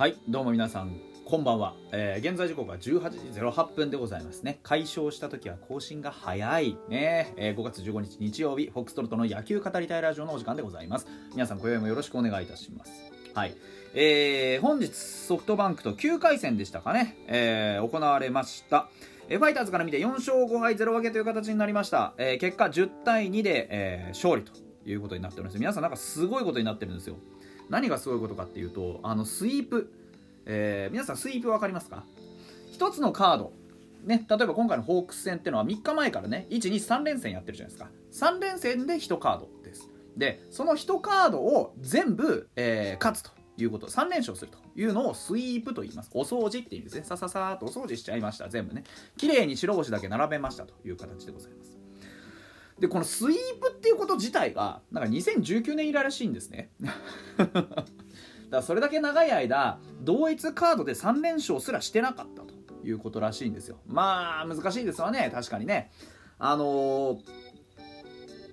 はいどうも皆さんこんばんは、えー現在時刻は18時08分でございますね。解消した時は更新が早い。ね、えー5月15日日曜日フォックストロットの野球語りたいラジオのお時間でございます。皆さん今宵もよろしくお願いいたします。はい。えー本日ソフトバンクと9回戦でしたかね、えー行われました。えファイターズから見て4勝5敗0分けという形になりました、えー結果10対2で、えー勝利ということになっております。皆さんなんかすごいことになってるんですよ。何がすごいことかっていうとあのスイープ、えー皆さんスイープ分かりますか？一つのカード。ね、例えば今回のホークス戦っていうのは3日前からね123連戦やってるじゃないですか。3連戦で1カードです。でその1カードを全部、えー勝つということ。3連勝するというのをスイープと言います。お掃除っていうんですね。さささーっとお掃除しちゃいました。全部ね。綺麗に白星だけ並べましたという形でございます。でこのスイープっていうこと自体がなんか2019年以来らしいんですね。だからそれだけ長い間同一カードで3連勝すらしてなかったということらしいんですよ。まあ難しいですわね。確かにね。あのー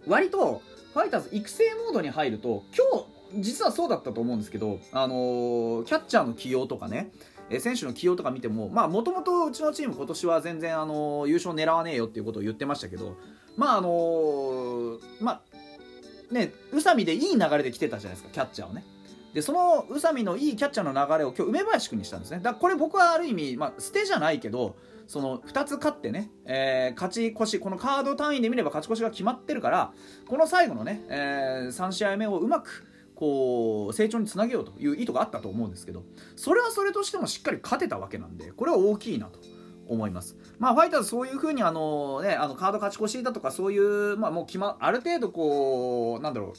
割とファイターズ育成モードに入ると今日実はそうだったと思うんですけど、あのーキャッチャーの起用とかね選手の起用とか見てもまあもともとうちのチーム今年は全然、あの優勝狙わねえよっていうことを言ってましたけどまああのーまあね宇佐美でいい流れで来てたじゃないですかキャッチャーをね。でその宇佐美のいいキャッチャーの流れを今日梅林君にしたんですね。だからこれ僕はある意味、まあ、捨てじゃないけどその2つ勝ってね、えー勝ち越しこのカード単位で見れば勝ち越しが決まってるからこの最後のね、え3試合目をうまくこう成長につなげようという意図があったと思うんですけどそれはそれとしてもしっかり勝てたわけなんでこれは大きいなと。思います。まあ、ファイターズそういうふうにあの、ね、あのカード勝ち越しだとかそういう、まあ、もう決まある程度こうなんだろう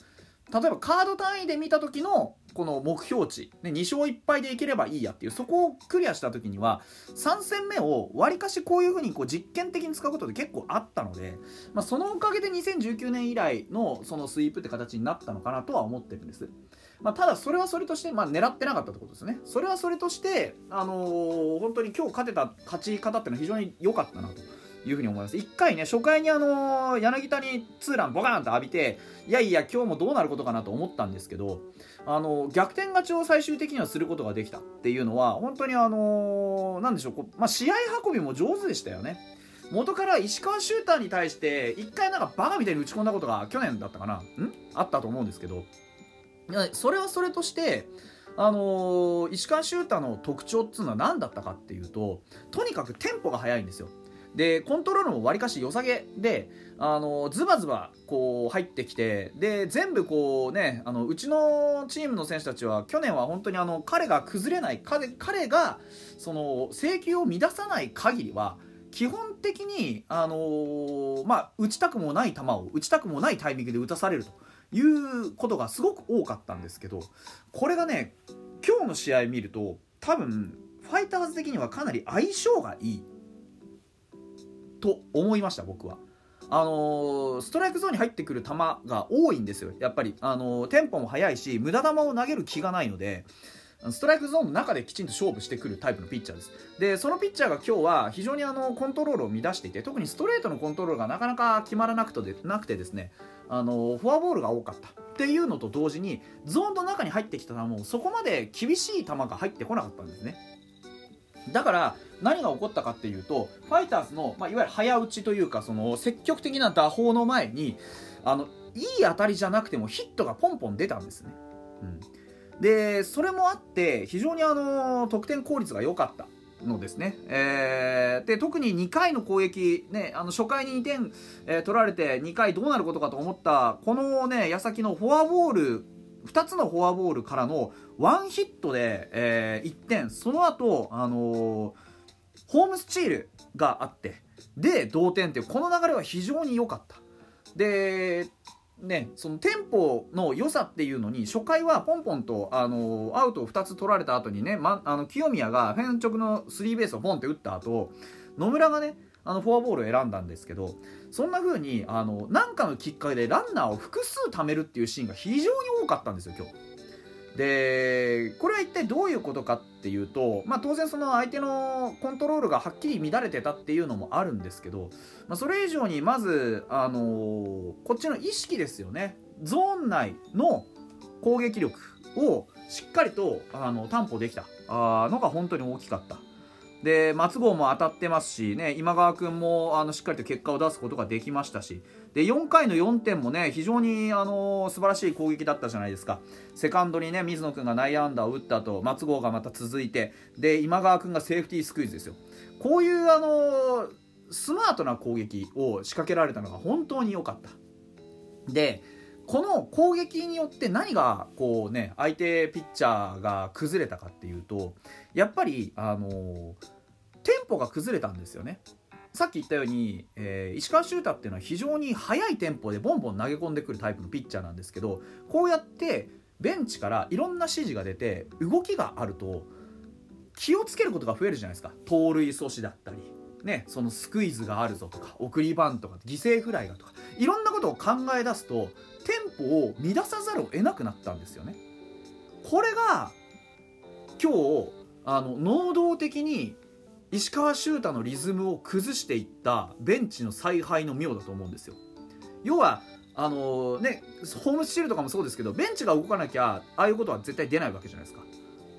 例えばカード単位で見た時のこの目標値、ね、2勝1敗でいければいいやっていうそこをクリアした時には3戦目をわりかしこういう風にこう実験的に使うことで結構あったので、まあ、そのおかげで2019年以来のそのスイープって形になったのかなとは思ってるんです。まあ、ただそれはそれとして、まあ、狙ってなかったってことですね。それはそれとして、あのー本当に今日勝てた勝ち方っていうのは非常に良かったなと。いうふうに思います1回ね初回にあのー柳田にツーランボカーンと浴びていやいや今日もどうなることかなと思ったんですけどあの逆転勝ちを最終的にはすることができたっていうのは本当にあのなんでしょうこ、まあ、試合運びも上手でしたよね元から石川シューターに対して一回なんかバカみたいに打ち込んだことが去年だったかなん？あったと思うんですけどそれはそれとしてあの石川シューターの特徴っていうのは何だったかっていうととにかくテンポが速いんですよ。でコントロールもわりかし良さげであのズバズバこう入ってきてで全部こうねあのうちのチームの選手たちは去年は本当にあの彼が崩れない彼彼がその制球を乱さない限りは基本的に、あのーまあ、打ちたくもない球を打ちたくもないタイミングで打たされると。いうことがすごく多かったんですけどこれがね今日の試合見ると多分ファイターズ的にはかなり相性がいいと思いました僕は。あのーストライクゾーンに入ってくる球が多いんですよやっぱり、あのーテンポも速いし無駄球を投げる気がないのでストライクゾーンの中できちんと勝負してくるタイプのピッチャーです。でそのピッチャーが今日は非常にあのコントロールを乱していて特にストレートのコントロールがなかなか決まらなくてでなくてですねあのフォアボールが多かったっていうのと同時にゾーンの中に入ってきた球もそこまで厳しい球が入ってこなかったんですね。だから何が起こったかっていうとファイターズの、まあ、いわゆる早打ちというかその積極的な打法の前にあのいい当たりじゃなくてもヒットがポンポン出たんですね、うん、でそれもあって非常にあの得点効率が良かったのですね、えーで特に2回の攻撃、ね、あの初回に2点、えー取られて2回どうなることかと思ったこの、ね、矢先のフォアボール2つのフォアボールからのワンヒットで、え1点。その後、あのホームスチールがあってで同点っていうこの流れは非常に良かった。でねそのテンポの良さっていうのに初回はポンポンと、あのアウトを2つ取られた後にね、ま、あの清宮がフェン直のスリーベースをポンって打った後野村がねあのフォアボールを選んだんですけどそんな風にあのなんかのきっかけでランナーを複数貯めるっていうシーンが非常に多かったんですよ今日。でこれは一体どういうことかっていうと、まあ、当然その相手のコントロールがはっきり乱れてたっていうのもあるんですけど、まあ、それ以上にまず、あのーこっちの意識ですよね。ゾーン内の攻撃力をしっかりとあの担保できた。あのが本当に大きかった。で松郷も当たってますし、ね、今川君もあのしっかりと結果を出すことができましたしで4回の4点もね非常にあの素晴らしい攻撃だったじゃないですか。セカンドにね水野君が内野安打を打った後松郷がまた続いてで今川君がセーフティースクイズですよ。こういうあのスマートな攻撃を仕掛けられたのが本当に良かった。でこの攻撃によって何がこうね相手ピッチャーが崩れたかっていうとやっぱりあのテンポが崩れたんですよね。さっき言ったように、えー、石川修太っていうのは非常に速いテンポでボンボン投げ込んでくるタイプのピッチャーなんですけどこうやってベンチからいろんな指示が出て動きがあると気をつけることが増えるじゃないですか。盗塁阻止だったりね、そのスクイズがあるぞとか送りバントとか犠牲フライがとかいろんなことを考え出すとテンポを乱さざるを得なくなったんですよね。これが今日あの能動的に石川修太のリズムを崩していったベンチの采配の妙だと思うんですよ。要はあのね、ホームスチールとかもそうですけどベンチが動かなきゃああいうことは絶対出ないわけじゃないですか。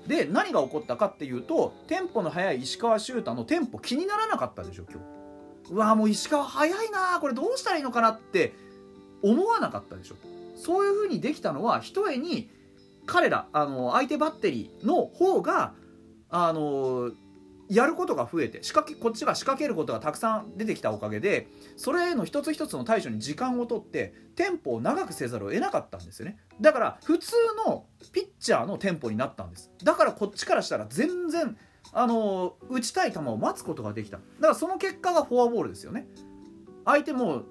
で何が起こったかっていうとテンポの速い石川修太のテンポ気にならなかったでしょ今日うわもう石川速いなこれどうしたらいいのかなって思わなかったでしょ。そういう風にできたのはひとえに彼らあの相手バッテリーの方があのやることが増えて仕掛けこっちが仕掛けることがたくさん出てきたおかげでそれへの一つ一つの対処に時間をとってテンポを長くせざるを得なかったんですよね。だから普通のピッチャーのテンポになったんです。だからこっちからしたら全然あの打ちたい球を待つことができた。だからその結果がフォアボールですよね。相手も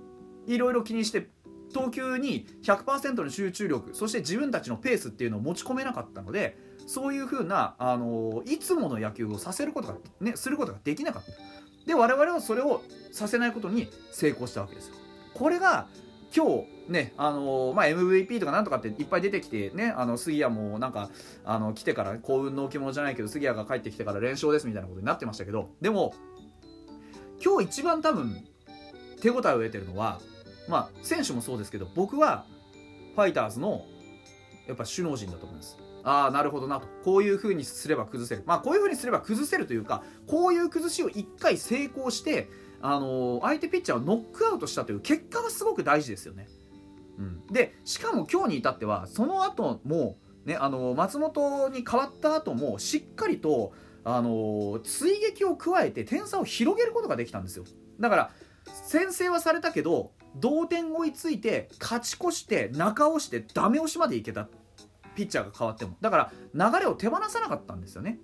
いろいろ気にして投球に100%の集中力そして自分たちのペースっていうのを持ち込めなかったのでそういうふうな、あのいつもの野球をさせることが、ね、することができなかった。で我々はそれをさせないことに成功したわけですよ。これが今日ねあのまあ、MVP とかなんとかっていっぱい出てきてねあの杉谷もなんかあの来てから幸運の置物じゃないけど杉谷が帰ってきてから連勝ですみたいなことになってましたけどでも今日一番多分手応えを得てるのはまあ選手もそうですけど僕はファイターズのやっぱ首脳陣だと思いますああなるほどなとこういう風にすれば崩せるまあこういう風にすれば崩せるというかこういう崩しを1回成功してあのー、相手ピッチャーをノックアウトしたという結果がすごく大事ですよね。うん、でしかも今日に至ってはその後もねあのー、松本に変わった後もしっかりとあのー、追撃を加えて点差を広げることができたんですよ。だから先制はされたけど同点追いついて勝ち越して中押してダメ押しまでいけたピッチャーが変わっても。だから流れを手放さなかったんですよね。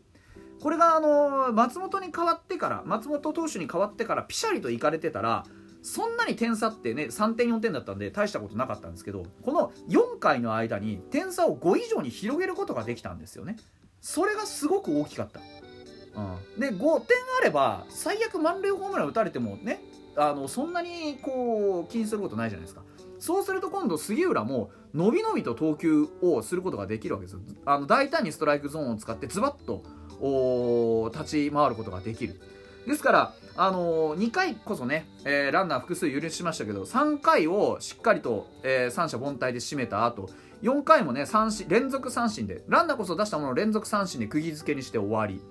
これがあの松本に変わってから松本投手に変わってからピシャリといかれてたらそんなに点差ってね3点4点だったんで大したことなかったんですけどこの4回の間に点差を5以上に広げることができたんですよね。それがすごく大きかった、うん、で5点あれば最悪満塁ホームラン打たれてもねあのそんなにこう気にすることないじゃないですか。そうすると今度杉浦も伸び伸びと投球をすることができるわけですあの大胆にストライクゾーンを使ってズバッと立ち回ることができる。ですから、あのー、2回こそね、えー、ランナー複数許しましたけど3回をしっかりと、えー、三者凡退で締めた後4回もね三連続三振でランナーこそ出したものを連続三振で釘付けにして終わり。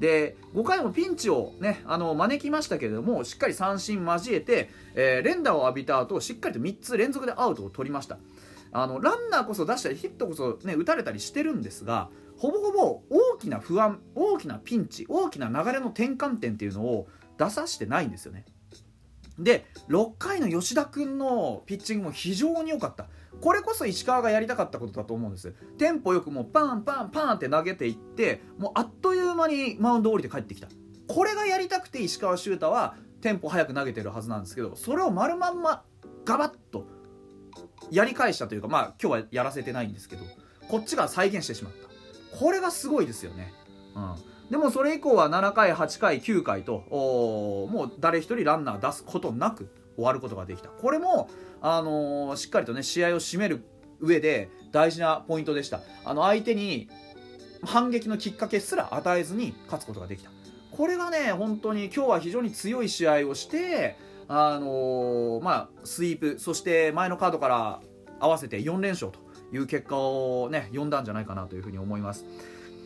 で5回もピンチを、ね、あの招きましたけれどもしっかり三振交えて、えー、連打を浴びた後しっかりと3つ連続でアウトを取りました。あのランナーこそ出したりヒットこそ、ね、打たれたりしてるんですがほぼほぼ大きな不安大きなピンチ大きな流れの転換点っていうのを出させてないんですよね。で6回の吉田君のピッチングも非常に良かった。これこそ石川がやりたかったことだと思うんです。テンポよくもうパンパンパンって投げていってもうあっという間にマウンド降りて帰ってきた。これがやりたくて石川修太はテンポ早く投げてるはずなんですけどそれを丸まんまガバッとやり返したというかまあ今日はやらせてないんですけどこっちが再現してしまった。これがすごいですよね、うん、でもそれ以降は7回8回9回ともう誰一人ランナー出すことなく終わることができた。これもあのー、しっかりとね試合を締める上で大事なポイントでした。あの相手に反撃のきっかけすら与えずに勝つことができた。これがね本当に今日は非常に強い試合をしてあのー、まあ、スイープそして前のカードから合わせて4連勝という結果をね読んだんじゃないかなというふうに思います。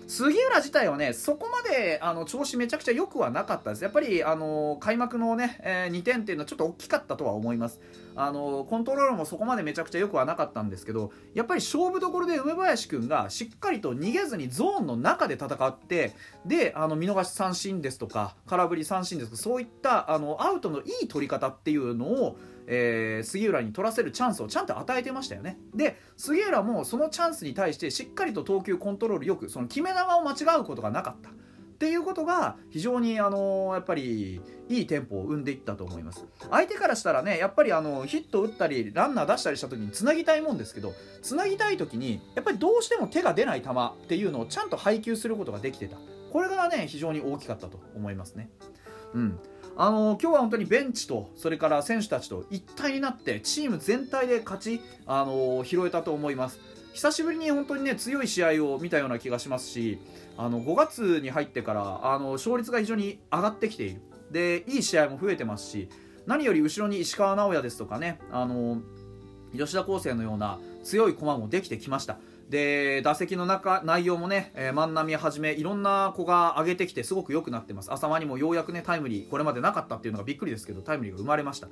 杉浦自体はね、そこまであの調子めちゃくちゃ良くはなかったです。やっぱりあの開幕のね、えー、2点っていうのはちょっと大きかったとは思います。あのコントロールもそこまでめちゃくちゃ良くはなかったんですけど、やっぱり勝負どころで梅林君がしっかりと逃げずにゾーンの中で戦って、で、あの見逃し三振ですとか、空振り三振ですとか、そういったあのアウトのいい取り方っていうのを、えー、杉浦に取らせるチャンスをちゃんと与えてましたよね。で杉浦もそのチャンスに対してしっかりと投球コントロールよくその決め球を間違うことがなかった。っていうことが非常にあのやっぱりいいテンポを生んでいったと思います。相手からしたらねやっぱりあのヒット打ったりランナー出したりした時につなぎたいもんですけどつなぎたい時にやっぱりどうしても手が出ない球っていうのをちゃんと配球することができてた。これがね非常に大きかったと思いますね。うん。あの今日は本当にベンチとそれから選手たちと一体になってチーム全体で勝ち、あの拾えたと思います。久しぶりに本当にね強い試合を見たような気がしますしあの5月に入ってからあの勝率が非常に上がってきている。でいい試合も増えてますし何より後ろに石川直也ですとかねあの吉田康生のような強い駒もできてきました。で打席の中内容もね、えー、万波はじめいろんな子が上げてきてすごく良くなってます。浅間にもようやくねタイムリーこれまでなかったっていうのがびっくりですけどタイムリーが生まれました。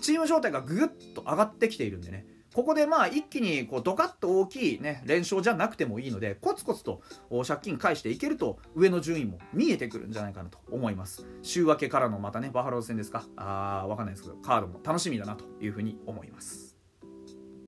チーム状態がぐっと上がってきているんでね。ここでまあ一気にこうドカッと大きい、ね、連勝じゃなくてもいいのでコツコツと借金返していけると上の順位も見えてくるんじゃないかなと思います。週明けからのまたねバファローズ戦ですか。あーわかんないですけどカードも楽しみだなというふうに思います。